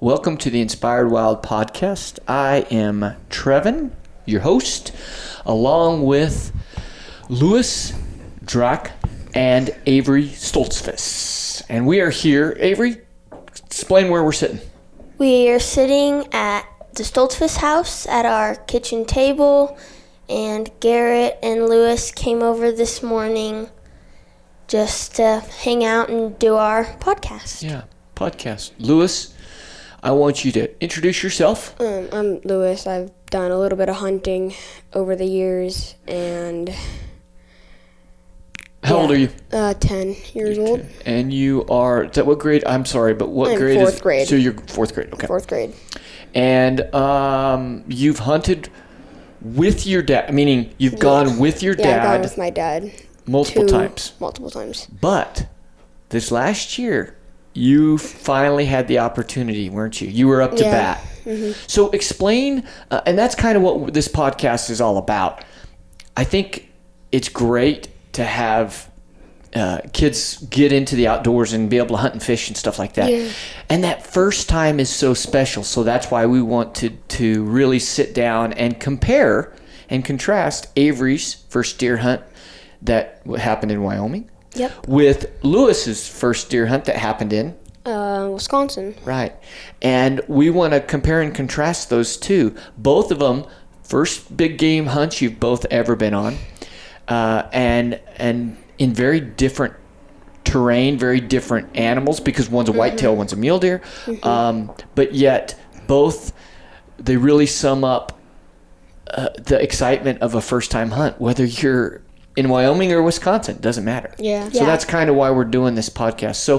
Welcome to the Inspired Wild podcast. I am Trevin, your host, along with Lewis Drack and Avery Stoltzfus. And we are here. Avery, explain where we're sitting. We are sitting at the Stoltzfus house at our kitchen table, and Garrett and Lewis came over this morning just to hang out and do our podcast. Yeah, podcast. Lewis, I want you to introduce yourself. Um, I'm Lewis. I've done a little bit of hunting over the years, and How old are you? uh, ten years old, And you are, is that what grade? I'm sorry, but what I'm grade fourth is grade. So you're fourth grade, okay. fourth grade. And um, you've hunted with your dad, meaning you've gone with your Yeah, I've gone dad with my dad multiple times. Multiple times. But this last year, you finally had the opportunity, weren't you? You were up to Yeah. Mm-hmm. bat. So explain, uh, and that's kind of what this podcast is all about. I think it's great to have uh, kids get into the outdoors and be able to hunt and fish and stuff like that. Yeah. And that first time is so special. So that's why we want to to really sit down and compare and contrast Avery's first deer hunt that happened in Wyoming Yep. with Lewis's first deer hunt that happened in Uh, Wisconsin. Right. And we want to compare and contrast those two. Both of them, first big game hunts you've both ever been on, uh, and and in very different terrain, very different animals because one's a whitetail, one's a mule deer, um, but yet both they really sum up uh, the excitement of a first time hunt, whether you're in Wyoming or Wisconsin, doesn't matter. Yeah. So Yeah. that's kind of why we're doing this podcast. So,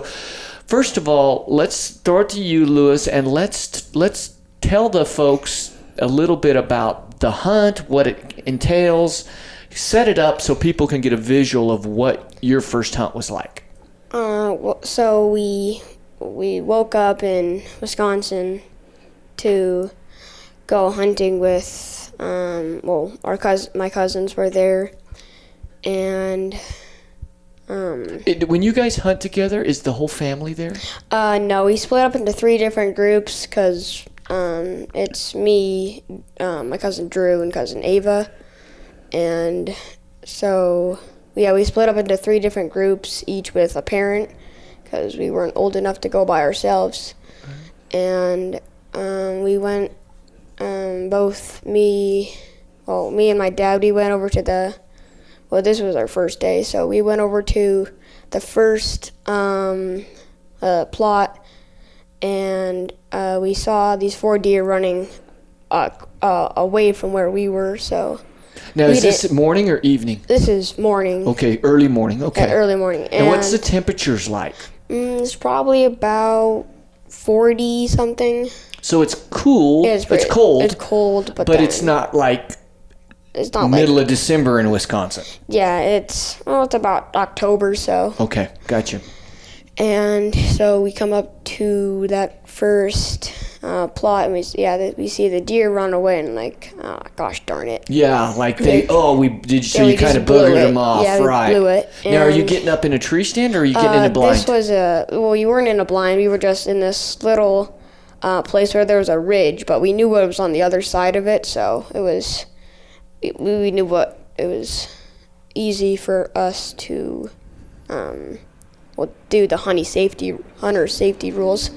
first of all, let's throw it to you, Lewis, and let's let's tell the folks a little bit about the hunt, what it entails. Set it up so people can get a visual of what your first hunt was like. Uh, well, so we we woke up in Wisconsin to go hunting with um, well our cousin my cousins were there and um, It, when you guys hunt together, is the whole family there? uh, no we split up into three different groups because um, it's me um, my cousin Drew and cousin Ava and so yeah we split up into three different groups each with a parent because we weren't old enough to go by ourselves and um, we went um, both me well me and my dad we went over to the well this was our first day so we went over to the first um, uh, plot and uh, we saw these four deer running uh, uh, away from where we were so Now, is this morning or evening? this is morning Okay, early morning. Okay. early morning and, and what's the temperatures like? mm, it's probably about 40 something So it's cool. Yeah, it's, pretty- cold, it's cold but, but it's not like it's not like middle of December in Wisconsin. Yeah, it's well, it's about October, so Okay, gotcha. and so we come up to that first uh, plot, and we yeah, that we see the deer run away, and like, oh, gosh darn it! Yeah, like they. Like- Oh, we did. So Yeah, you kind of boogered them off, Yeah, right? blew it, Now, are you getting up in a tree stand, or are you getting in Uh, a blind? This was a well, you weren't in a blind. We were just in this little uh, place where there was a ridge, but we knew what was on the other side of it, so it was we, we knew what it was easy for us to um, well do the honey safety hunter safety rules.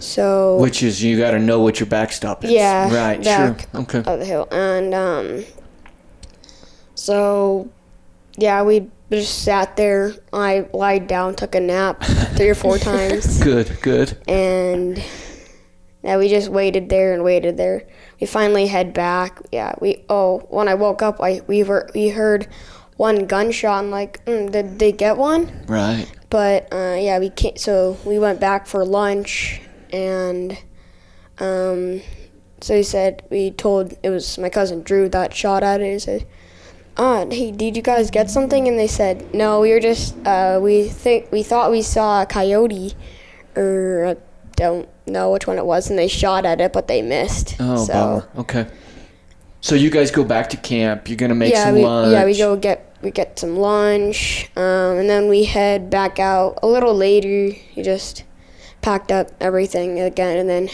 So Which is you got to know what your backstop is. yeah, Right. back Sure. Okay. of the hill, and um, so yeah, we just sat there. I lied down, took a nap three or four times, Good. Good. and yeah, we just waited there and waited there. We finally head back. Yeah, we oh when I woke up, I we were we heard one gunshot. and like, mm, did they get one? Right. But uh, yeah, we can't. So we went back for lunch, and um, so he said we told it was my cousin Drew that shot at it. He said, "Ah, hey, did you guys get something?" And they said, "No, we were just uh, we think we thought we saw a coyote, or I don't know which one it was, and they shot at it, but they missed." Oh, so, bummer. Okay. So you guys go back to camp. You're gonna make yeah, some we, lunch. yeah, we go get we get some lunch, um, and then we head back out a little later. You just packed up everything again, and then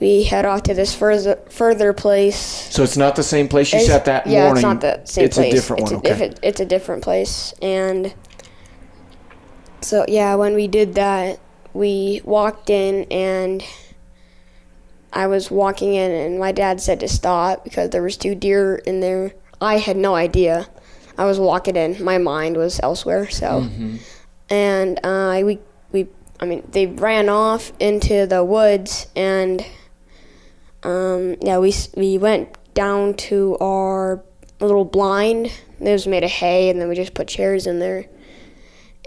we head off to this further further place. So it's not the same place you It's- sat that yeah, morning. it's not the same it's place. a different it's one. A, okay. different- it's a different place, and so yeah, when we did that, we walked in, and I was walking in, and my dad said to stop because there was two deer in there. I had no idea. I was walking in. My mind was elsewhere. So, Mm-hmm. and uh, we we I mean they ran off into the woods, and um, yeah, we we went down to our little blind. It was made of hay, and then we just put chairs in there.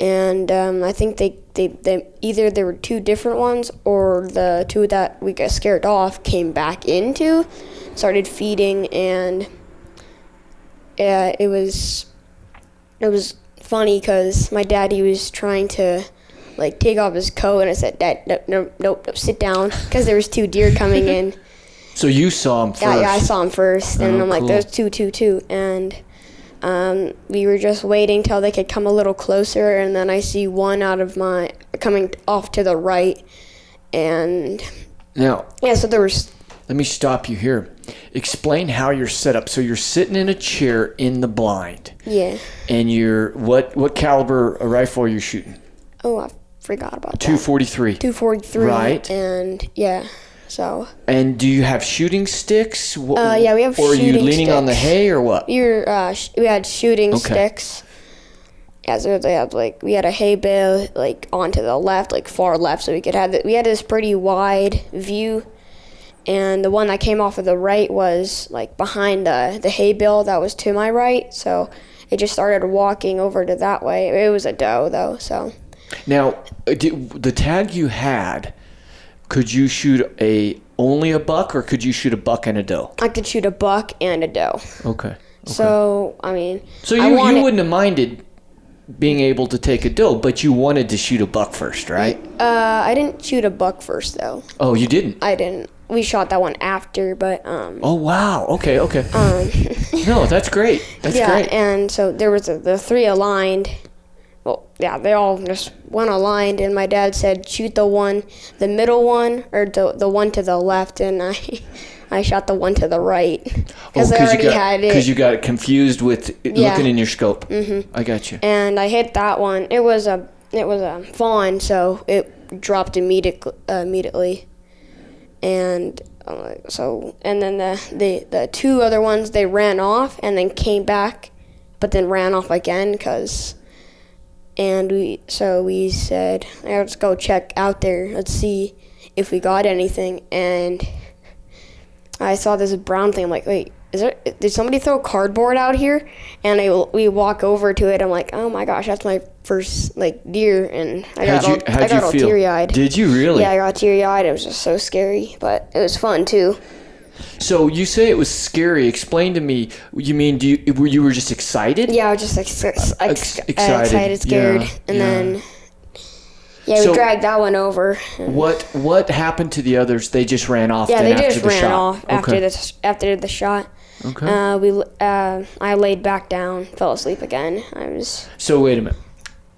And um, I think they, they, they either there were two different ones, or the two that we got scared off came back into, started feeding, and yeah, it was it was funny because my dad he was trying to like take off his coat, and I said, "Dad, no, no, nope, nope, sit down," because there was two deer coming in. so you saw him first. Yeah, yeah, I saw him first, and Oh, I'm like, cool. "There's two, two, two," and um, we were just waiting till they could come a little closer, and then I see one out of my coming off to the right, and Now, yeah, so there was let me stop you here. Explain how you're set up. So you're sitting in a chair in the blind, yeah. and you're what what caliber rifle are you shooting? Oh, I forgot about that. 243. Two forty three. Right. And yeah, so And do you have shooting sticks? Uh, yeah, we have Or are you leaning on the hay or what? we were uh, sh- we had shooting Okay. sticks. Yeah, so they had like we had a hay bale like onto the left, like far left, so we could have the, we had this pretty wide view, and the one that came off of the right was like behind the the hay bale that was to my right, so it just started walking over to that way. It was a doe though, so Now, uh, the tag you had, could you shoot a only a buck or could you shoot a buck and a doe? I could shoot a buck and a doe. Okay. So I mean, So you, wanted- you wouldn't have minded being able to take a doe, but you wanted to shoot a buck first, right? Uh, I didn't shoot a buck first though. Oh, you didn't. I didn't. We shot that one after, but um. Oh wow. Okay. Okay. Um. no, that's great. That's yeah, great. and so there was a, the three aligned. Yeah, they all just went aligned, and my dad said shoot the one, the middle one, or the the one to the left, and I, I shot the one to the right because I Oh, you already got had because you got confused with Yeah. looking in your scope. Mm-hmm. I got you. and I hit that one. It was a it was a fawn, so it dropped immediately. Uh, immediately, and uh, so and then the, the the two other ones they ran off and then came back, but then ran off again because. And we so we said, let's go check out there. Let's see if we got anything. And I saw this brown thing. I'm like, wait, is there? Did somebody throw cardboard out here? And I we walk over to it. I'm like, oh my gosh, that's my first like deer. And I got you all, I got you all feel? teary eyed. Did you really? Yeah, I got teary eyed. It was just so scary, but it was fun too. So you say it was scary. Explain to me. You mean do you were you were just excited? Yeah, I was just ex- ex- Ex- excited, excited, scared, yeah, and yeah. then yeah, we So- dragged that one over. What what happened to the others? They just ran off. Yeah, then they after just the ran shot. off after okay. the after the shot. Okay. Uh, we uh, I laid back down, fell asleep again. I was So wait a minute.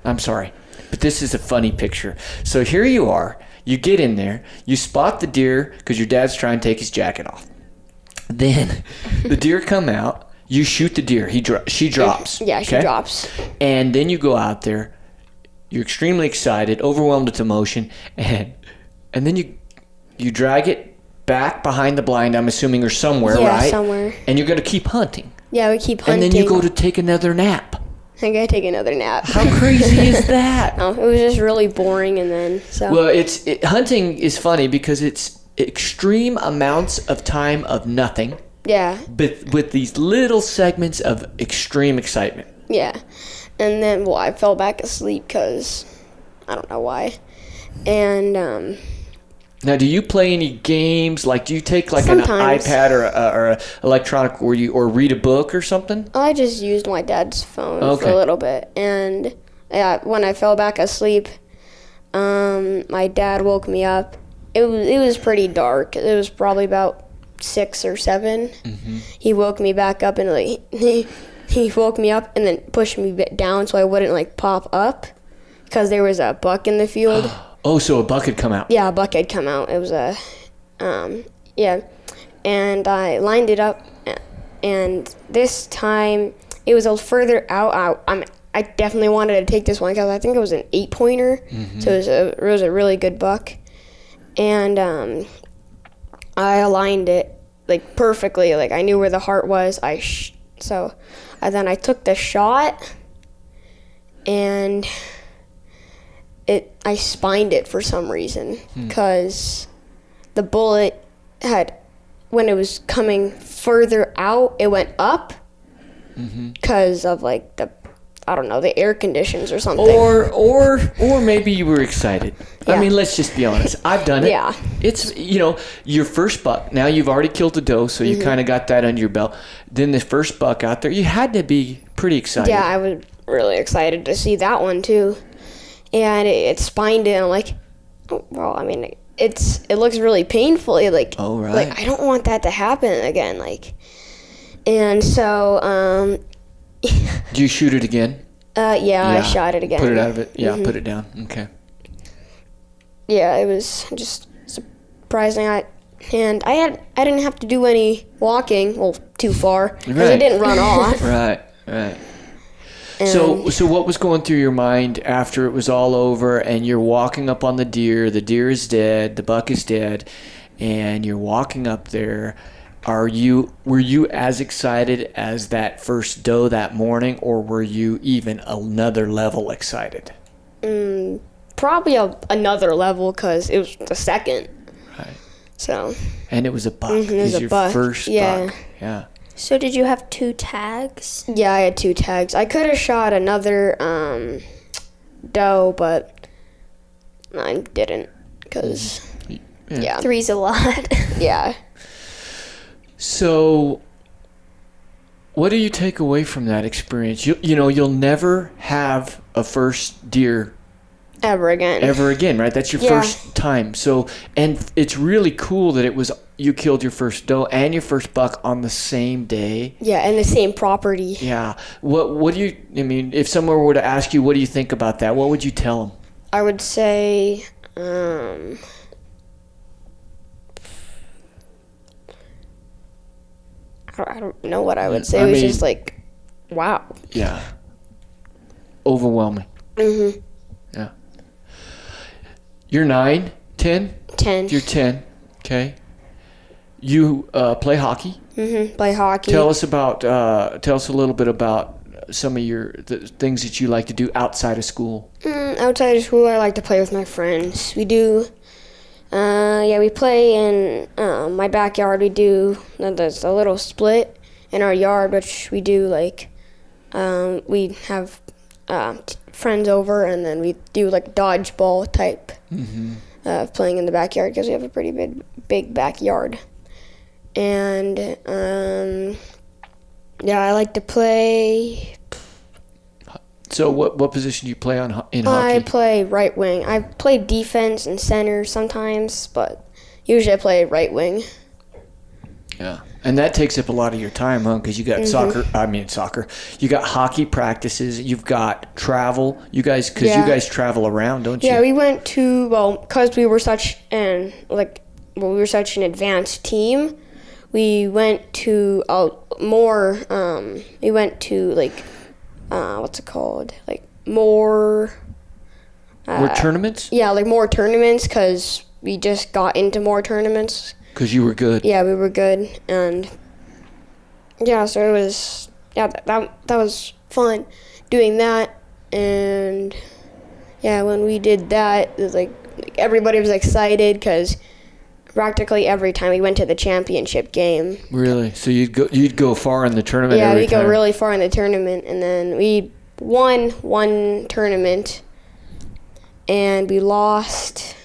I'm sorry, but this is a funny picture. So here you are. You get in there. You spot the deer because your dad's trying to take his jacket off. Then the deer come out. You shoot the deer. He dro- she drops. yeah, she okay? drops. And then you go out there. You're extremely excited, overwhelmed with emotion, and and then you you drag it back behind the blind. I'm assuming or somewhere, Yeah, right? somewhere. And you're gonna keep hunting. Yeah, we keep hunting. And then you go to take another nap. I gotta take another nap. How crazy is that? No, it was just really boring, and then so Well, it's it, hunting is funny because it's extreme amounts of time of nothing, yeah, but with these little segments of extreme excitement. yeah, and then well, I fell back asleep because I don't know why, and um, Now, do you play any games? Like, do you take like Sometimes. an iPad or a, or a electronic, or you or read a book or something? I just used my dad's phone for a little bit, and yeah, when I fell back asleep, um, my dad woke me up. It was it was pretty dark. It was probably about six or 7 Mm-hmm. He woke me back up and like he he woke me up and then pushed me down so I wouldn't like pop up because there was a buck in the field. Oh, so a buck had come out. Yeah, a buck had come out. It was a, um, yeah, and I lined it up, and this time it was a little further out. I, I'm, I definitely wanted to take this one because I think it was an eight pointer, so it was a it was a really good buck, and um, I aligned it like perfectly. Like I knew where the heart was. I sh- so, and then I took the shot, and it I spined it for some reason because the bullet had when it was coming further out, it went up because of like the I don't know the air conditions or something. Or or or maybe you were excited. I mean, let's just be honest. I've done it. Yeah. It's you know your first buck. Now you've already killed the doe, so you Mm-hmm. kind of got that under your belt. Then the first buck out there, you had to be pretty excited. yeah, I was really excited to see that one too, and it, it spined it. And I'm like, oh, well, I mean, it's it looks really painful. It, Like, Oh, right. like I don't want that to happen again. Like, and so um, Did you shoot it again? uh, yeah, I shot it again. Put it out of it. Yeah, Mm-hmm. put it down. Okay. yeah, it was just surprising. I and I had I didn't have to do any walking, well, too far because Right. it didn't run off. Right. Right. So, so what was going through your mind after it was all over, and you're walking up on the deer? The deer is dead. The buck is dead, and you're walking up there. Are you were you as excited as that first doe that morning, or were you even another level excited? probably a, another level because it was the second. Right. So And it was a buck. Mhm, it was a your buck, first yeah. buck. Yeah. So did you have two tags? yeah, I had two tags. I could have shot another um, doe, but I didn't because Yeah. yeah, Three's a lot. yeah. So, what do you take away from that experience? You, you know, you'll never have a first deer Ever again. ever again, right? That's your Yeah. first time. So, and it's really cool that it was you killed your first doe and your first buck on the same day. Yeah, and the same property. Yeah. What What do you? I mean, if someone were to ask you, what do you think about that? What would you tell them? I would say, um, don't, I don't know what I would say. I it was mean- just like, wow. Yeah. Overwhelming. Mm-hmm. Yeah. You're nine, ten. 10. You're ten. Okay. You uh, play hockey. Mm-hmm. Play hockey. Tell us about. Uh, tell us a little bit about some of your the things that you like to do outside of school. Mm, outside of school, I like to play with my friends. We do, uh, yeah, we play in uh, my backyard. We do, uh, there's a little split in our yard, which we do like, um, we have uh, t- friends over and then we do like dodgeball type Mm-hmm. uh, playing in the backyard because we have a pretty big, big backyard. And, um, yeah, I like to play So, what what position do you play on in hockey? I play right wing. I play defense and center sometimes, but usually I play right wing. yeah, and that takes up a lot of your time, huh? Because you got Mm-hmm. soccer. I mean, soccer. You got hockey practices. You've got travel. You guys, because you guys travel around, don't you? Yeah, we went to well, cause we were such an like, well, we were such an advanced team. We went to uh, more. Um, we went to like, uh, what's it called? Like more. Were tournaments? Yeah, like more tournaments, cause we just got into more tournaments. Because you were good. yeah, we were good, and yeah, so it was yeah that that, that was fun doing that, and yeah, when we did that, it was like, like everybody was excited because practically every time we went to the championship game, Really? So you'd go you'd go far in the tournament. yeah, we go really far in the tournament, and then we won one tournament, and we lost.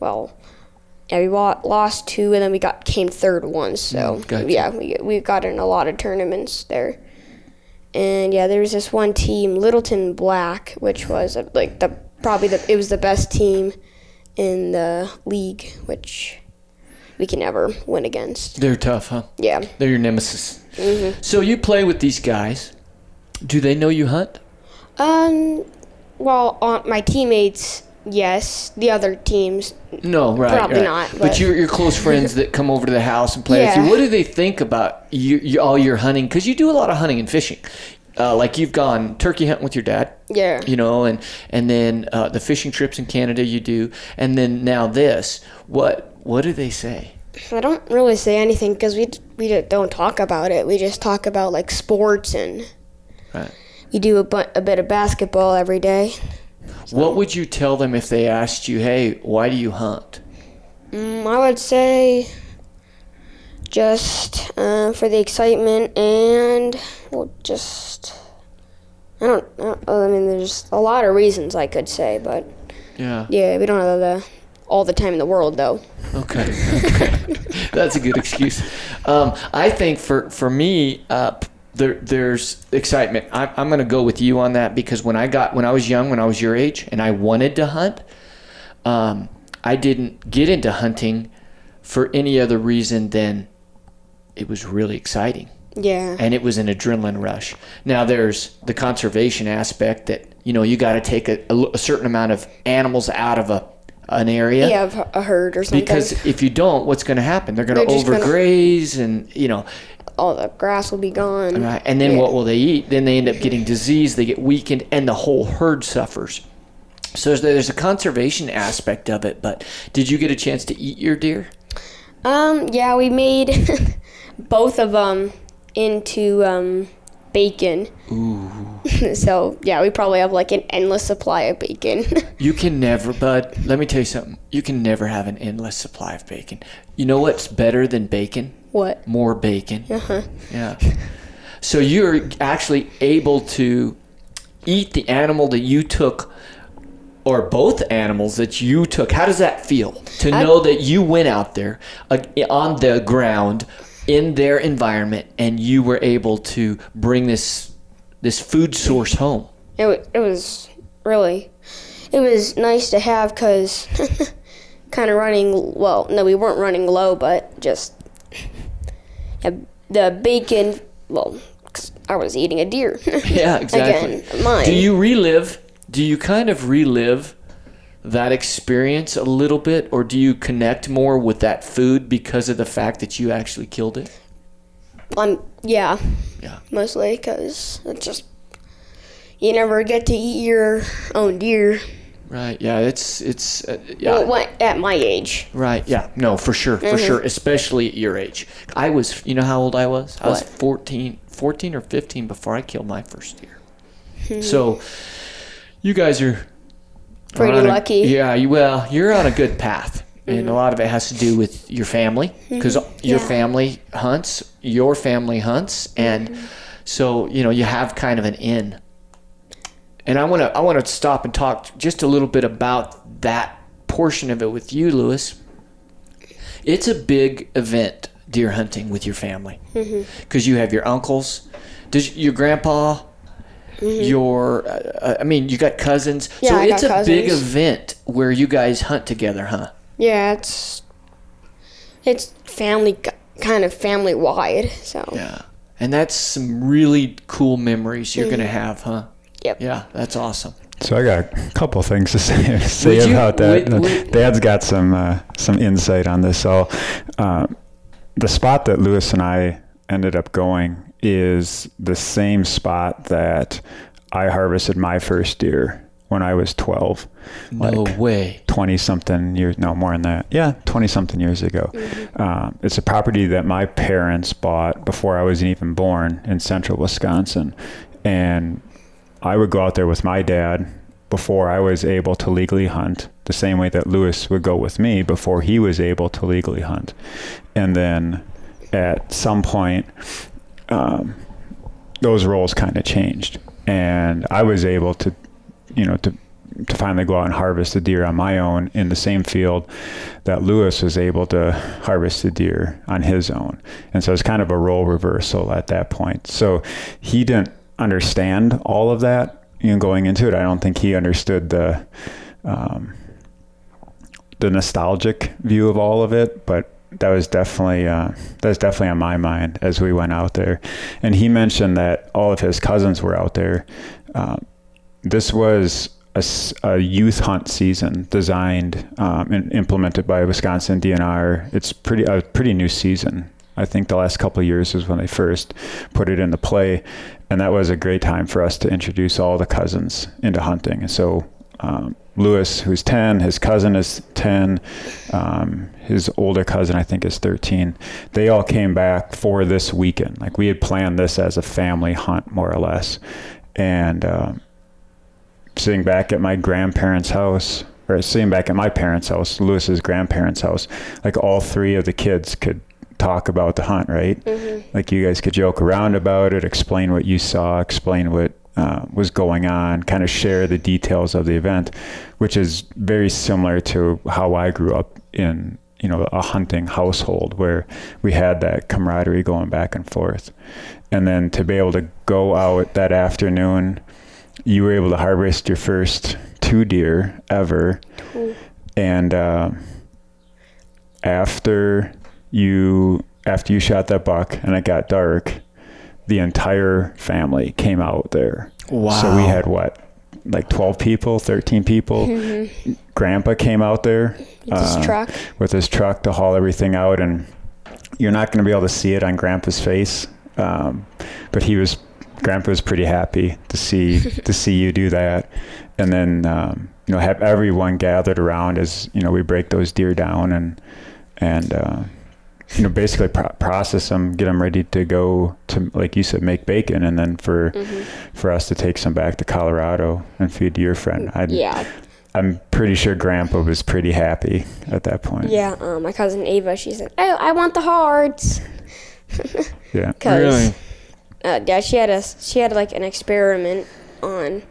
Well, yeah, we lost two, and then we got came third once. So Mm, gotcha. yeah, we we got in a lot of tournaments there. And yeah, there was this one team, Littleton Black, which was uh, like the probably the it was the best team in the league, which we can never win against. They're tough, huh? Yeah. They're your nemesis. Mm-hmm. So you play with these guys. Do they know you hunt? Um, well, uh, my teammates yes. The other teams, No, right. Probably right. not, But, but- your your close friends that come over to the house and play with you, what do they think about you, you all your hunting? Because you do a lot of hunting and fishing. Uh, like you've gone turkey hunting with your dad. Yeah. You know, and and then uh, the fishing trips in Canada you do, and then now this. What what do they say? I don't really say anything because we we don't talk about it. We just talk about like sports and Right. we do a, bu- a bit of basketball every day. What would you tell them if they asked you, "Hey, why do you hunt?" Mm, I would say just uh, for the excitement and well, just I don't, I don't. I mean, there's a lot of reasons I could say, but Yeah. yeah, we don't have the all the time in the world though. Okay. okay. That's a good excuse. Um, I think for for me, uh, there there's excitement. I, I'm going to go with you on that because when I got when I was young, when I was your age, and I wanted to hunt, um, I didn't get into hunting for any other reason than it was really exciting Yeah. and it was an adrenaline rush. Now there's the conservation aspect that you know you got to take a certain amount of animals out of a an area Yeah, a herd or something. because if you don't, what's going to happen? They're going to They're gonna- overgraze, and you know, all the grass will be gone. right? And then Yeah. what will they eat? Then they end up getting disease. They get weakened, and the whole herd suffers. So there's, there's a conservation aspect of it. But did you get a chance to eat your deer? Um, yeah, we made both of them into um, bacon. Ooh. so yeah, we probably have like an endless supply of bacon. You can never, bud. Let me tell you something. You can never have an endless supply of bacon. You know what's better than bacon? what? More bacon. Uh-huh. Yeah. So you're actually able to eat the animal that you took, or both animals that you took. How does that feel to know that you went out there uh, on the ground in their environment and you were able to bring this this food source home? It, it was really, it was nice to have because kind of running. Well, no, we weren't running low, but just yeah, the bacon. Well, 'cause I was eating a deer. Yeah, exactly. Again, mine. Do you relive? Do you kind of relive that experience a little bit, or do you connect more with that food because of the fact that you actually killed it? Um, yeah, Yeah. mostly because it's just you never get to eat your own deer. Right. Yeah. It's it's uh, yeah. Well, what, at my age. right. Yeah. No, for sure. For sure. Especially at your age. I was. You know how old I was? I was What? 14, 14 or fifteen before I killed my first deer. so, you guys are Pretty on a- lucky. yeah. You, well, you're on a good path. And a mm-hmm. lot of it has to do with your family because mm-hmm. your Yeah. family hunts, your family hunts, and mm-hmm. so you know you have kind of an in. And I want to I want to stop and talk just a little bit about that portion of it with you, Lewis. It's a big event, deer hunting with your family, because you have your uncles, does your grandpa, your uh, I mean you got cousins. Yeah, so I it's got a big event where you guys hunt together, huh? Yeah, it's it's family kind of family wide. So Yeah. And that's some really cool memories you're gonna have, huh? Yep. Yeah, that's awesome. So I got a couple things to say, say you- about that. would- would- Dad's got some uh, some insight on this. So uh, the spot that Lewis and I ended up going is the same spot that I harvested my first deer when I was 12. No Like, way. 20 something years, no more than that. Yeah, 20 something years ago. Um, it's a property that my parents bought before I was even born in central Wisconsin. And I would go out there with my dad before I was able to legally hunt, the same way that Lewis would go with me before he was able to legally hunt. And then at some point, um, those roles kind of changed. And I was able to, you know, to to finally go out and harvest the deer on my own in the same field that Lewis was able to harvest the deer on his own. And so it's kind of a role reversal at that point. So he didn't understand all of that, you know, going into it. I don't think he understood the um, the nostalgic view of all of it, but that was definitely uh, that was definitely on my mind as we went out there. And he mentioned that all of his cousins were out there. Um, this was a youth hunt season designed um, and implemented by Wisconsin DNR. It's pretty a pretty new season. I think the last couple years is when they first put it into play, and that was a great time for us to introduce all the cousins into hunting. So um, Lewis, who's 10, his cousin is 10, um, his older cousin, I think, is 13. They all came back for this weekend. Like we had planned this as a family hunt, more or less. And um, sitting back at my grandparents' house, or sitting back at my parents' house, Lewis's grandparents' house, like all three of the kids could talk about the hunt, right? Like you guys could joke around about it, explain what you saw, explain what uh, was going on, kind of share the details of the event, which is very similar to how I grew up in you know a hunting household where we had that camaraderie going back and forth, and then to be able to go out that afternoon, you were able to harvest your first two deer ever, and. Uh, after you after you shot that buck and it got dark, the entire family came out there. Wow. So we had what, like twelve people, thirteen people. Grandpa came out there With his uh, truck. with his truck to haul everything out, and you're not going to be able to see it on Grandpa's face, um, but he was. Grandpa was pretty happy to see to see you do that, and then um, you know have everyone gathered around as you know we break those deer down and and uh, you know basically pro- process them, get them ready to go to like you said make bacon, and then for for us to take some back to Colorado and feed to your friend. I, Yeah. I'm pretty sure Grandpa was pretty happy at that point. Yeah. Um, my cousin Ava, she said, "Oh, I want the hearts." Yeah. Cause, Really? Uh, yeah, she had a she had like an experiment on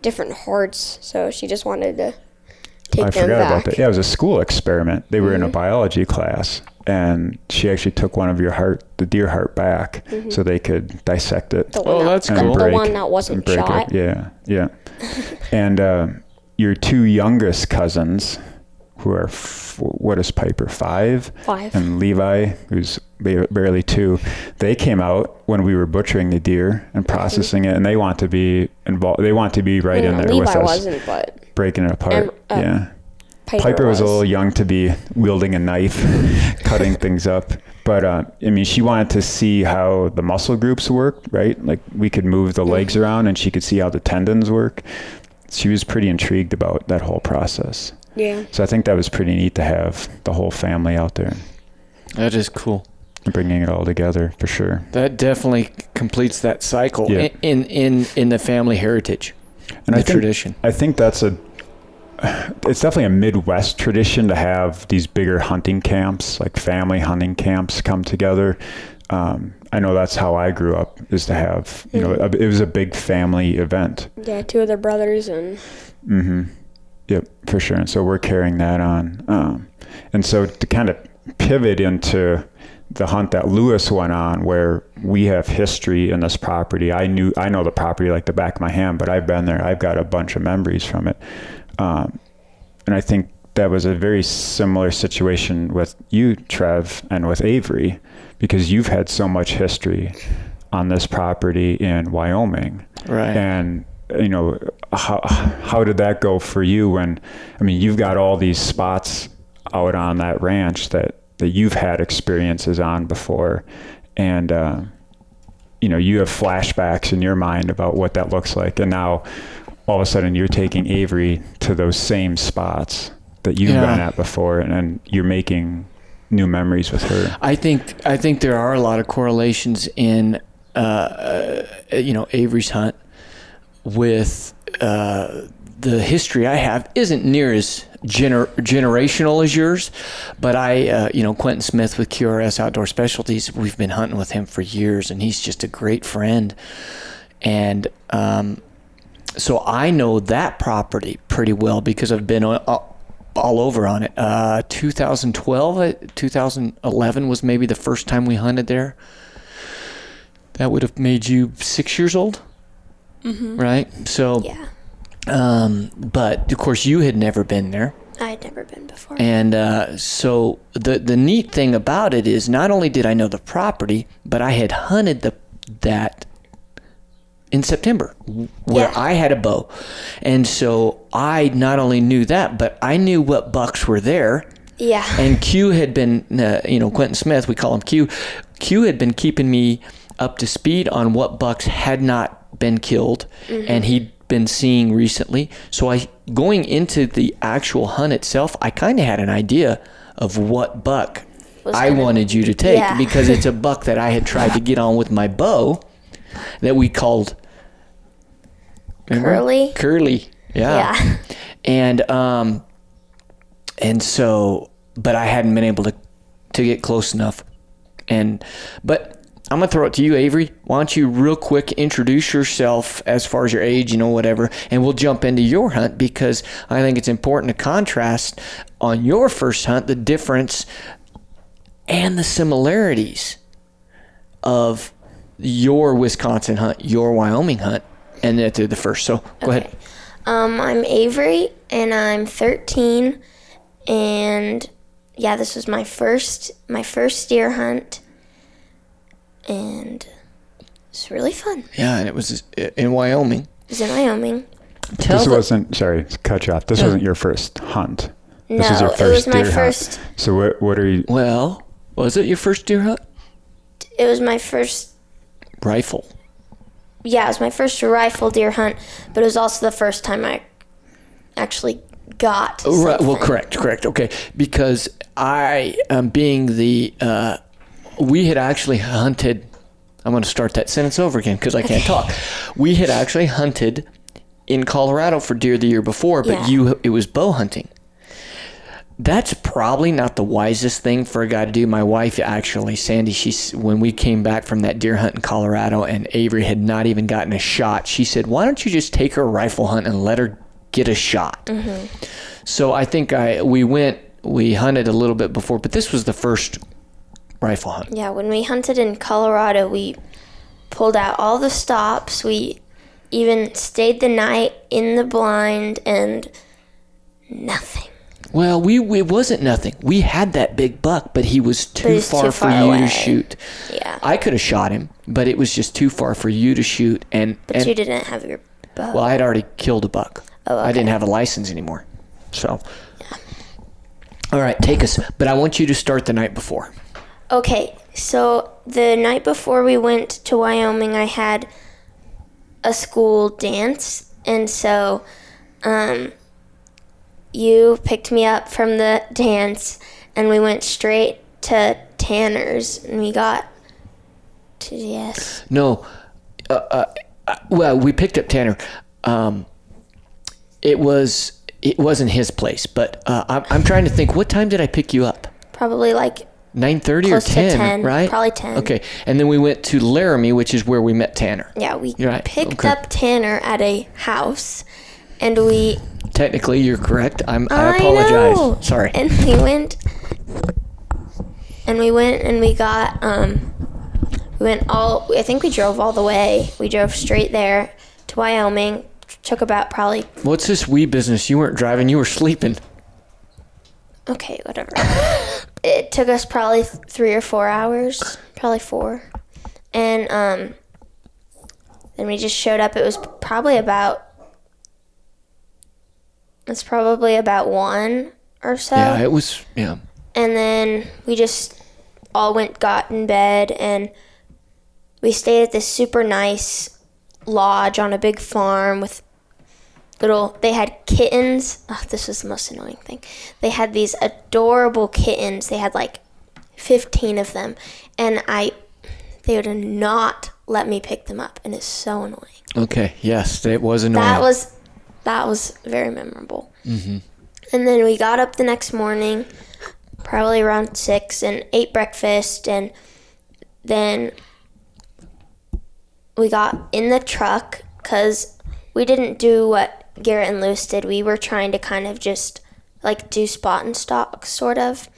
different hearts, so she just wanted to take I them forgot back. about that. Yeah, it was a school experiment. They were in a mm-hmm. biology class, and she actually took one of your heart, the deer heart, back mm-hmm. so they could dissect it. The Oh, one that- that's the, cool. The one that wasn't and break it shot. Yeah, yeah. and uh, your two youngest cousins, who are f- what is Piper five, Five. and Levi, who's barely two, they came out when we were butchering the deer and mm-hmm. processing it, and they want to be involved. They want to be right in there Levi with us, wasn't, but breaking it apart. And, uh, yeah. Piper, Piper was. was a little young to be wielding a knife, cutting things up. But uh, I mean, she wanted to see how the muscle groups work, right? Like we could move the legs Mm-hmm. around, and she could see how the tendons work. She was pretty intrigued about that whole process. Yeah. So I think that was pretty neat to have the whole family out there That is cool. bringing it all together for sure. That definitely completes that cycle Yeah. in, in in the family heritage, And the I think tradition. I think that's a it's definitely a Midwest tradition to have these bigger hunting camps, like family hunting camps, come together. Um, I know that's how I grew up, is to have you know a, it was a big family event. Yeah, two of their brothers and Mm-hmm. Yep, for sure. And so we're carrying that on. Um, and so to kind of pivot into the hunt that Lewis went on, where we have history in this property. I knew I know the property like the back of my hand, but I've been there. I've got a bunch of memories from it. Um, and I think that was a very similar situation with you, Trev, and with Avery, because you've had so much history on this property in Wyoming. Right. and you know how how did that go for you when I mean you've got all these spots out on that ranch that that you've had experiences on before. And uh, you know you have flashbacks in your mind about what that looks like. And now all of a sudden you're taking Avery to those same spots that you've Yeah. been at before and, and you're making new memories with her I think I think there are a lot of correlations in uh, uh, you know Avery's hunt with uh, the history I have isn't near as gener- generational as yours, but I uh, you know Quentin Smith with QRS Outdoor Specialties we've been hunting with him for years and he's just a great friend and um, so I know that property pretty well because I've been all all over on it. Uh, 2012, uh, 2011 was maybe the first time we hunted there. That would have made you six years old, right? So, Yeah, um, but of course, you had never been there. I had never been before. And uh, so the the neat thing about it is not only did I know the property, but I had hunted the that in September where Yeah. I had a bow. And so I not only knew that, but I knew what bucks were there. Yeah. And Q had been, uh, you know, Quentin Smith, we call him Q. Q had been keeping me up to speed on what bucks had not been killed and he'd been seeing recently. So I, going into the actual hunt itself, I kind of had an idea of what buck I wanted you to take Yeah. because it's a buck that I had tried to get on with my bow that we called remember? Curly? Curly. Yeah. Yeah. And um and so but I hadn't been able to to get close enough. And but I'm gonna throw it to you, Avery. Why don't you real quick introduce yourself as far as your age, you know, whatever, and we'll jump into your hunt because I think it's important to contrast on your first hunt the difference and the similarities of your Wisconsin hunt, your Wyoming hunt, and then to the first. So go ahead. Um, I'm Avery, and I'm 13, and yeah, this was my first my first deer hunt, and it's really fun. Yeah, and it was in Wyoming. It was in Wyoming. Tell This the- wasn't sorry, cut you off. This wasn't your first hunt. This No, is your it first was my deer first. hunt. So what what are you well, was it your first deer hunt? It was my first. Rifle. Yeah, it was my first rifle deer hunt, but it was also the first time I actually got. Oh, Right. Well, correct, correct. Okay, because I, um, being the, uh, we had actually hunted. I'm going to start that sentence over again because I can't talk. We had actually hunted in Colorado for deer the year before, but Yeah. you, it was bow hunting. That's probably not the wisest thing for a guy to do. My wife, actually, Sandy, she's when we came back from that deer hunt in Colorado, and Avery had not even gotten a shot. She said, "Why don't you just take her rifle hunt and let her get a shot?" Mm-hmm. So I think I we went we hunted a little bit before, but this was the first rifle hunt. Yeah, when we hunted in Colorado, we pulled out all the stops. We even stayed the night in the blind and nothing. Well, we it wasn't nothing. We had that big buck, but he was too he's far too for far you away. to shoot. Yeah. I could have shot him, but it was just too far for you to shoot. And, But and you didn't have your bow. well, I had already killed a buck. Oh, I didn't have a license anymore. So, Yeah. all right, take us. But I want you to start the night before. Okay, so the night before we went to Wyoming, I had a school dance, and so um, you picked me up from the dance, and we went straight to Tanner's, and we got to yes, No, uh, uh, uh, well, we picked up Tanner. Um, it was it wasn't his place, but uh, I'm, I'm trying to think. What time did I pick you up? probably like Nine thirty or 10, 10, right? probably 10. Okay, and then we went to Laramie, which is where we met Tanner. yeah, we right, picked okay. up Tanner at a house, and we Technically, you're correct. I'm. I, I apologize. know. Sorry. And we went, and we went, and we got, um, we went all. I think we drove all the way. We drove straight there to Wyoming. Took about probably What's this wee business? You weren't driving. You were sleeping. okay, whatever. it took us probably three or four hours, probably four, and um, then we just showed up. It was probably about. It's probably about one or so. Yeah, it was. Yeah. and then we just all went got in bed and we stayed at this super nice lodge on a big farm with little they had kittens oh, this was the most annoying thing they had these adorable kittens they had like 15 of them and i they would not let me pick them up and it's so annoying Okay. Yes, it was annoying. that was that was very memorable. Mm-hmm. And then we got up the next morning, probably around six, and ate breakfast, and then we got in the truck because we didn't do what Garrett and Lewis did. We were trying to kind of just like do spot and stalk, sort of.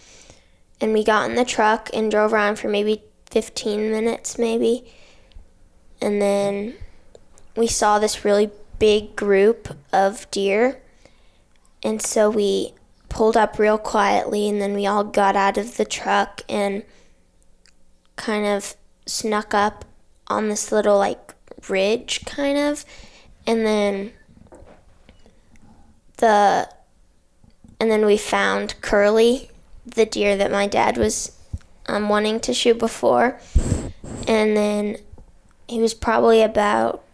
And we got in the truck and drove around for maybe 15 minutes, maybe. And then we saw this really big group of deer. And so we pulled up real quietly and then we all got out of the truck and kind of snuck up on this little like ridge, kind of, and then the and then we found Curly, the deer that my dad was um, wanting to shoot before, and then he was probably about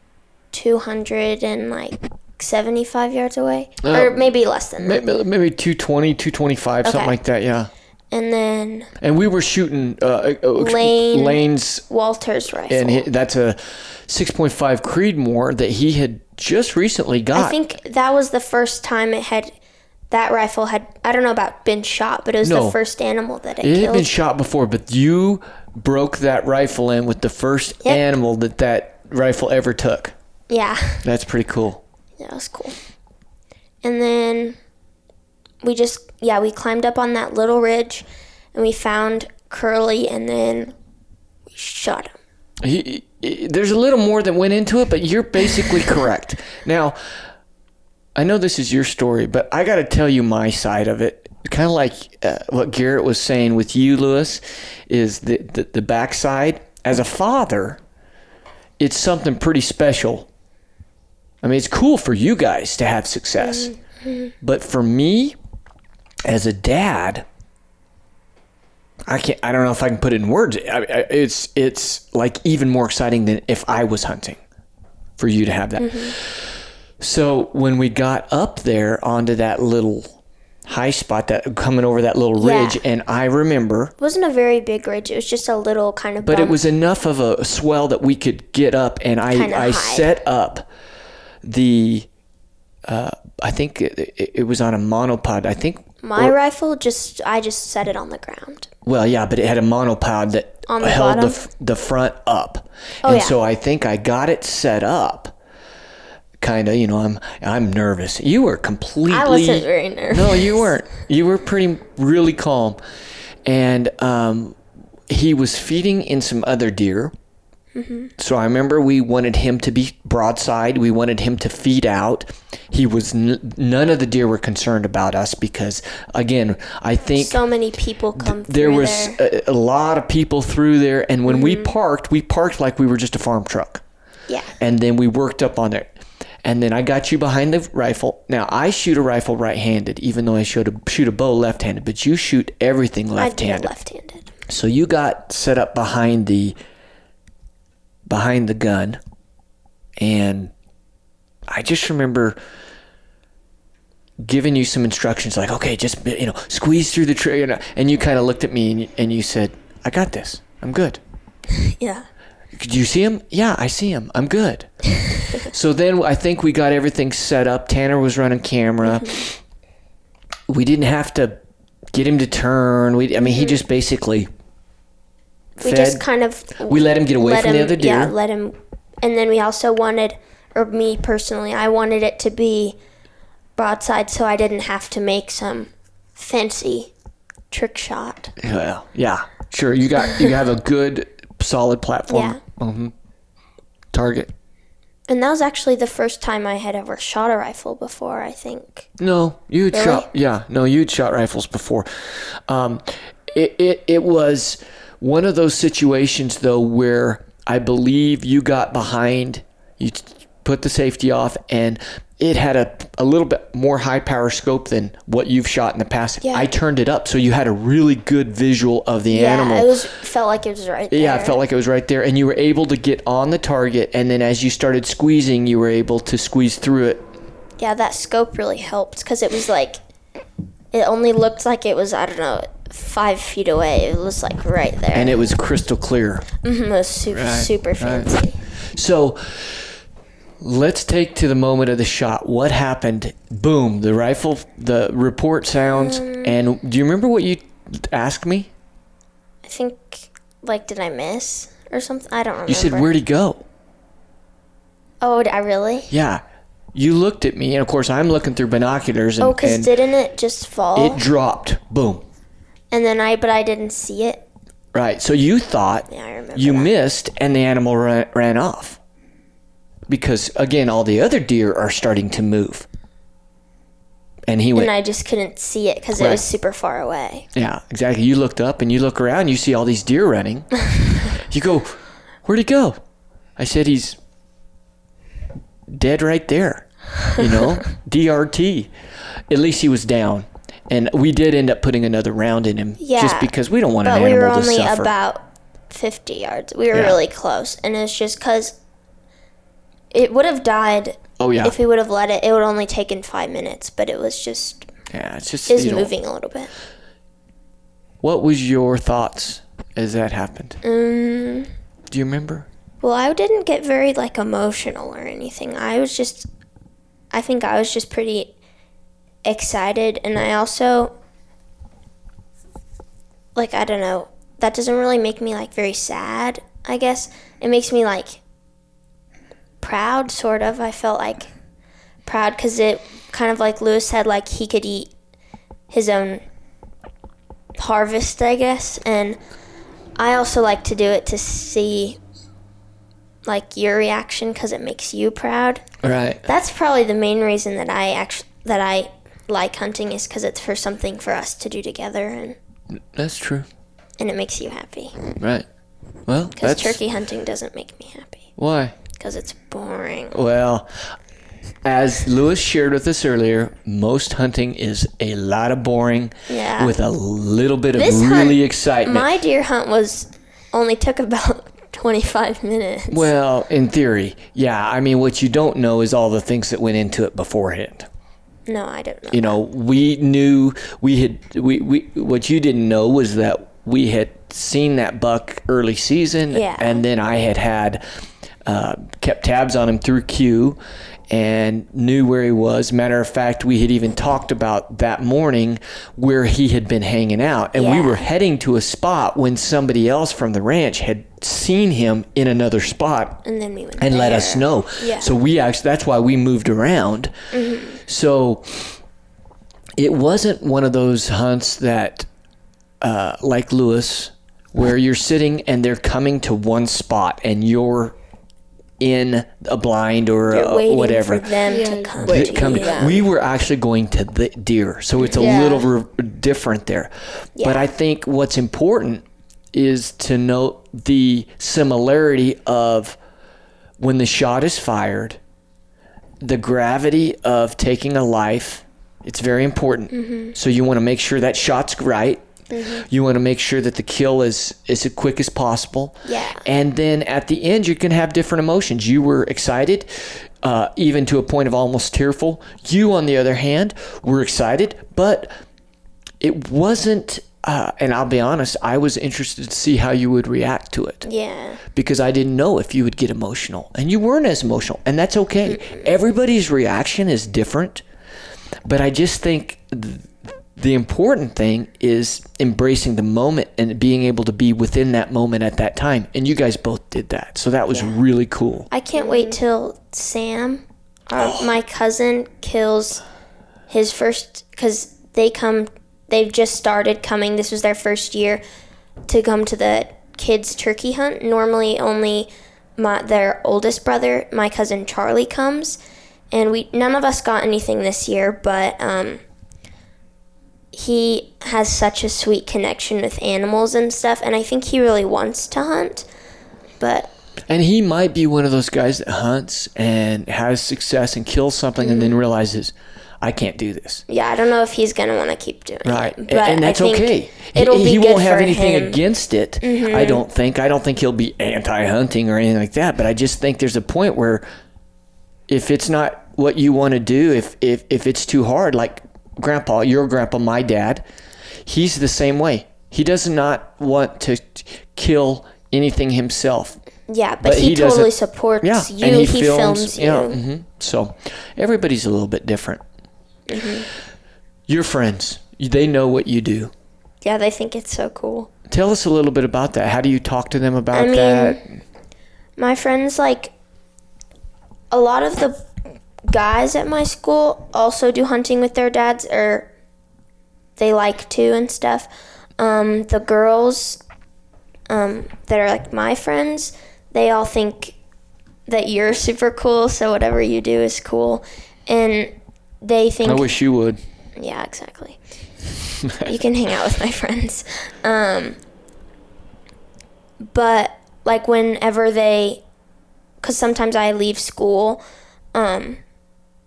two hundred and like seventy five yards away, or maybe less than that. Maybe, maybe 220, 225, something like that. Yeah. And then And we were shooting uh, uh, Lane. Lane's, Walter's rifle. and he, that's a 6.5 Creedmoor that he had just recently got. I think that was the first time it had that rifle had I don't know about been shot, but it was No. the first animal that it, it had been shot before, but you broke that rifle in with the first Yep. animal that that rifle ever took. Yeah, That's pretty cool. that was cool. And then we just yeah we climbed up on that little ridge, and we found Curly, and then we shot him. He, he- there's a little more that went into it, but you're basically correct. Now, I know this is your story, but I got to tell you my side of it. Kind of like uh, what Garrett was saying with you, Lewis, is the, the the backside. As a father, it's something pretty special. I mean, it's cool for you guys to have success, but for me, as a dad, I can't. I don't know if I can put it in words. I, I, it's it's like even more exciting than if I was hunting, for you to have that. So when we got up there onto that little high spot, that coming over that little Yeah. ridge, and I remember, It wasn't a very big ridge. It was just a little kind of. but it was enough of a swell that we could get up, and I Kinda I high. set up the. Uh, I think it, it, was on a monopod. I think my rifle. Just I just set it on the ground. Well, yeah, but it had a monopod that On the held the, bottom? the front up. Oh, and yeah. so I think I got it set up. Kind of, you know, I'm I'm nervous. You were completely I wasn't very nervous. No, you weren't. You were pretty really calm. And um, he was feeding in some other deer. Mm-hmm. So I remember we wanted him to be broadside. We wanted him to feed out. He was n- none of the deer were concerned about us because again, I think So many people come through there was there. A, a lot of people through there and when we Mm-hmm. parked we parked like we were just a farm truck yeah. and then we worked up on it and then i got you behind the rifle now i shoot a rifle right-handed even though i shoot a, shoot a bow left-handed but you shoot everything I do left-handed left-handed. so you got set up behind the behind the gun. And I just remember giving you some instructions like okay just you know squeeze through the tree and, and you kind of looked at me and you, and you said I got this. I'm good. Yeah. do you see him? Yeah I see him. I'm good. So then I think we got everything set up. Tanner was running camera. Mm-hmm. We didn't have to get him to turn. We I mean he mm-hmm. just basically We fed just kind of we let him get away from the other deer. Yeah, let him. And then we also wanted, or me personally, I wanted it to be broadside, so I didn't have to make some fancy trick shot. Well, yeah, sure. You got you have a good solid platform. Yeah. hmm Target. And that was actually the first time I had ever shot a rifle before. I think. No, you had Really? shot. Yeah, no, you'd shot rifles before. Um, it, it it was one of those situations though where I believe you got behind. You put the safety off and. It had a, a little bit more high power scope than what you've shot in the past. Yeah. I turned it up so you had a really good visual of the Yeah, animal. it was felt like it was right there. Yeah, it felt like it was right there, and you were able to get on the target, and then as you started squeezing, you were able to squeeze through it. Yeah, that scope really helped because it was like, it only looked like it was I don't know five feet away. It was like right there. And it was crystal clear. Mm-hmm, it was super super fancy. So let's take to the moment of the shot. What happened? Boom! The rifle, the report sounds, Um, and do you remember what you asked me? I think like did I miss or something? I don't remember. You said, "Where'd he go?" Oh, I really? Yeah, you looked at me, and of course, I'm looking through binoculars, and, Oh, cause didn't it just fall? it dropped. Boom! And then I but I didn't see it. Right. So you thought Yeah, I remember. you that. missed and the animal ran, ran off because again all the other deer are starting to move and he went and I just couldn't see it because it was super far away. yeah exactly you looked up and you look around you see all these deer running you go where'd he go i said he's dead right there. You know, DRT. At least he was down. And we did end up putting another round in him Yeah, just because we don't want but an we animal were to only suffer. about 50 yards. We were Yeah. really close, and it's just because it would have died oh yeah. if we would have let it. It would only taken five minutes, but it was just yeah, it's just it was you know, moving a little bit. What was your thoughts as that happened? Um, Do you remember? well, I didn't get very like emotional or anything. I was just, I think I was just pretty excited, and I also like I don't know. That doesn't really make me like very sad. I guess it makes me like proud, sort of. I felt like proud because it kind of like Lewis said, like he could eat his own harvest, I guess. And I also like to do it to see like your reaction because it makes you proud. Right. That's probably the main reason that I actually that I like hunting is because it's for something for us to do together and That's true. and it makes you happy. Right. Well, Because turkey hunting doesn't make me happy why. because it's boring. Well, as Lewis shared with us earlier, most hunting is a lot of boring Yeah. with a little bit of This hunt- really excitement. My deer hunt was only took about 25 minutes. well, in theory, yeah. I mean, what you don't know is all the things that went into it beforehand. No, I don't know. You know, we knew we had we, we what you didn't know was that we had seen that buck early season, Yeah. and then I had had uh, kept tabs on him through Q and knew where he was. Matter of fact, we had even talked about that morning where he had been hanging out, and we were heading to a spot when somebody else from the ranch had seen him in another spot and then we went and let us know. Yeah. Mm-hmm. So we actually that's why we moved around. So it wasn't one of those hunts that uh, like Lewis where you're sitting and they're coming to one spot and you're in a blind or You're a, whatever. for them Yeah, to come They to come- you. We were actually going to the deer, so it's a Yeah. little re- different there. But I think what's important is to note the similarity of when the shot is fired, the gravity of taking a life. It's very important. Mm-hmm. So you want to make sure that shot's right. You want to make sure that the kill is is as quick as possible. Yeah. And then at the end, you can have different emotions. You were excited, uh, even to a point of almost tearful. You, on the other hand, were excited, but it wasn't. Uh, and I'll be honest, I was interested to see how you would react to it Yeah. because I didn't know if you would get emotional. And you weren't as emotional, and that's okay. Everybody's reaction is different. But I just think th- the important thing is embracing the moment and being able to be within that moment at that time. And you guys both did that. So that was really cool. I can't wait till Sam, our, my cousin, kills his first because they come. They've just started coming. This was their first year to come to the kids' turkey hunt. Normally, only my their oldest brother, my cousin Charlie, comes, and we none of us got anything this year. But um, he has such a sweet connection with animals and stuff, and I think he really wants to hunt. But And he might be one of those guys that hunts and has success and kills something and then realizes, I can't do this. Yeah, I don't know if he's gonna want to keep doing Right, it. Right, and that's okay. It'll he, be he won't have anything him. Mm-hmm. against it. I don't think. I don't think he'll be anti-hunting or anything like that. But I just think there's a point where, if it's not what you want to do, if if if it's too hard, like Grandpa, your Grandpa, my dad, he's the same way. He does not want to kill anything himself. Yeah, but, but he, he totally supports Yeah, you. and He, he, films, you. Yeah, hmm so everybody's a little bit different. Mm-hmm. Your friends, they know what you do. Yeah, they think it's so cool. Tell us a little bit about that. How do you talk to them about I mean, that? My friends, like, a lot of the guys at my school also do hunting with their dads, or they like to and stuff. Um, the girls um, that are like my friends, they all think that you're super cool, so whatever you do is cool. And they think I wish you would. Yeah, exactly. you can hang out with my friends. Um, but like whenever they, because sometimes I leave school, um,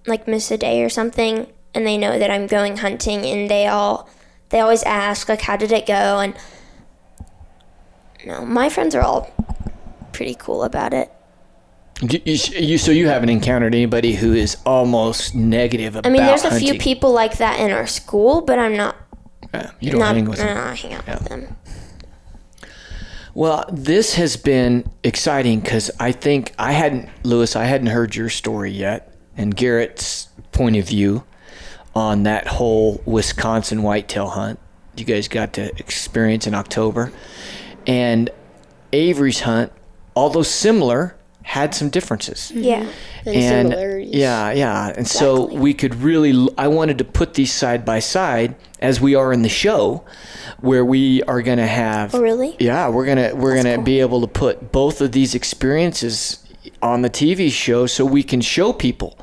like miss a day or something, and they know that I'm going hunting, and they all they always ask like, "How did it go?" And no, my friends are all pretty cool about it. You, you, you- so you haven't encountered anybody who is almost negative about I mean, there's a hunting. few people like that in our school, but I'm not Yeah, you don't not, hang with them. not hang out with them. Well, this has been exciting because I think I hadn't, Lewis, I hadn't heard your story yet, and Garrett's point of view on that whole Wisconsin whitetail hunt you guys got to experience in October. And Avery's hunt, although similar, had some differences. Mm-hmm. Yeah. And, and similarities. yeah, yeah, and so we could really. I wanted to put these side by side as we are in the show, where we are going to have. Oh, really? Yeah, we're gonna we're gonna cool. be able to put both of these experiences on the TV show, so we can show people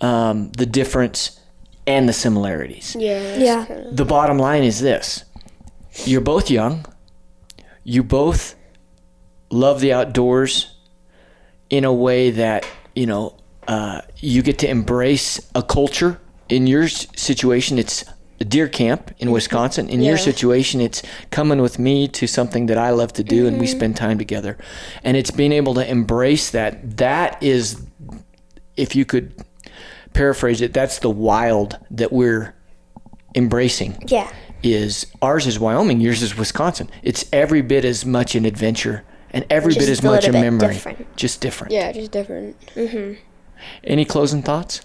um, the difference and the similarities. Yeah. Yeah. kinda- The bottom line is this: you're both young. You both love the outdoors in a way that you know uh, you get to embrace a culture. In your situation, it's a deer camp in mm-hmm. Wisconsin. In your situation, it's coming with me to something that I love to do, and we mm-hmm. spend time together. And it's being able to embrace that. That is, if you could paraphrase it, that's the wild that we're embracing Yeah. is ours is Wyoming, yours is Wisconsin. It's every bit as much an adventure and every Just bit as a much a little memory. different. Just different. Yeah, just different. Mm-hmm. Any closing thoughts?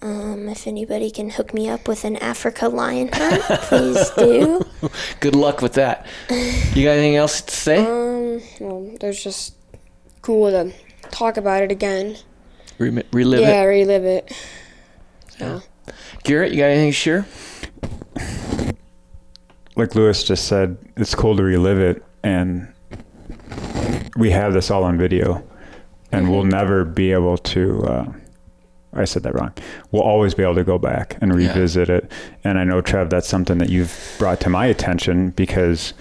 Um, if anybody can hook me up with an Africa lion hunt, please do. Good luck with that. You got anything else to say? Um, well, there's just cool to talk about it again. Re- relive yeah, it. Yeah, relive it. So, Garrett, you got anything to share? like Lewis just said, it's cool to relive it, and we have this all on video, and we'll never be able to. Uh, I said that wrong. We'll always be able to go back and Yeah. revisit it. And I know Trev, that's something that you've brought to my attention because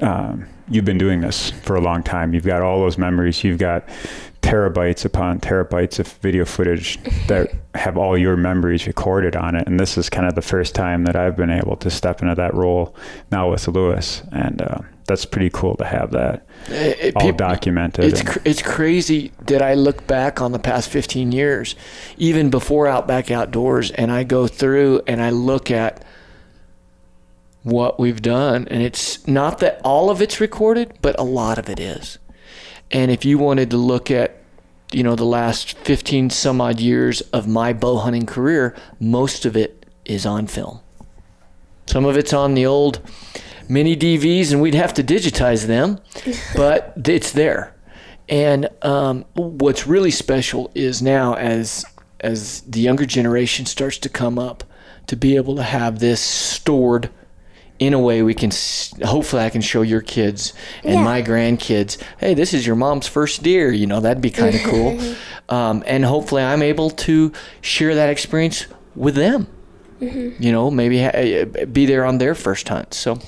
um, you've been doing this for a long time. You've got all those memories. You've got terabytes upon terabytes of video footage that have all your memories recorded on it. And this is kind of the first time that I've been able to step into that role now with Lewis. And uh, that's pretty cool to have that It- it- all peop- documented. It's and- cr- it's crazy that I look back on the past 15 years, even before Outback Outdoors, and I go through and I look at what we've done, and it's not that all of it's recorded, but a lot of it is. And if you wanted to look at, you know, the last 15 some odd years of my bow hunting career, most of it is on film. Some of it's on the old mini DVs, and we'd have to digitize them, but it's there. And um, what's really special is now, as as the younger generation starts to come up, to be able to have this stored in a way we can. Hopefully, I can show your kids and Yeah. my grandkids. Hey, this is your mom's first deer. You know that'd be kind of cool. Um, and hopefully, I'm able to share that experience with them you know, maybe ha- be there on their first hunt. So,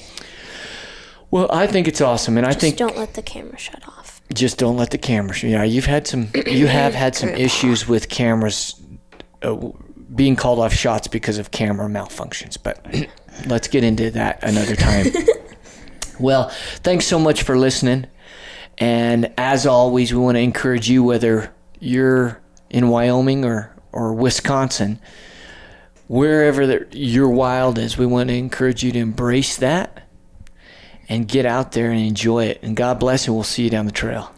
well, I think it's awesome, and I Just think don't let the camera shut off. just don't let the cameras. Yeah, you've had some, you have had some issues with cameras uh, being called off shots because of camera malfunctions, but let's get into that another time. well, thanks so much for listening, and as always, we want to encourage you whether you're in Wyoming or or Wisconsin wherever the, your wild is, we want to encourage you to embrace that and get out there and enjoy it. And God bless, and we'll see you down the trail.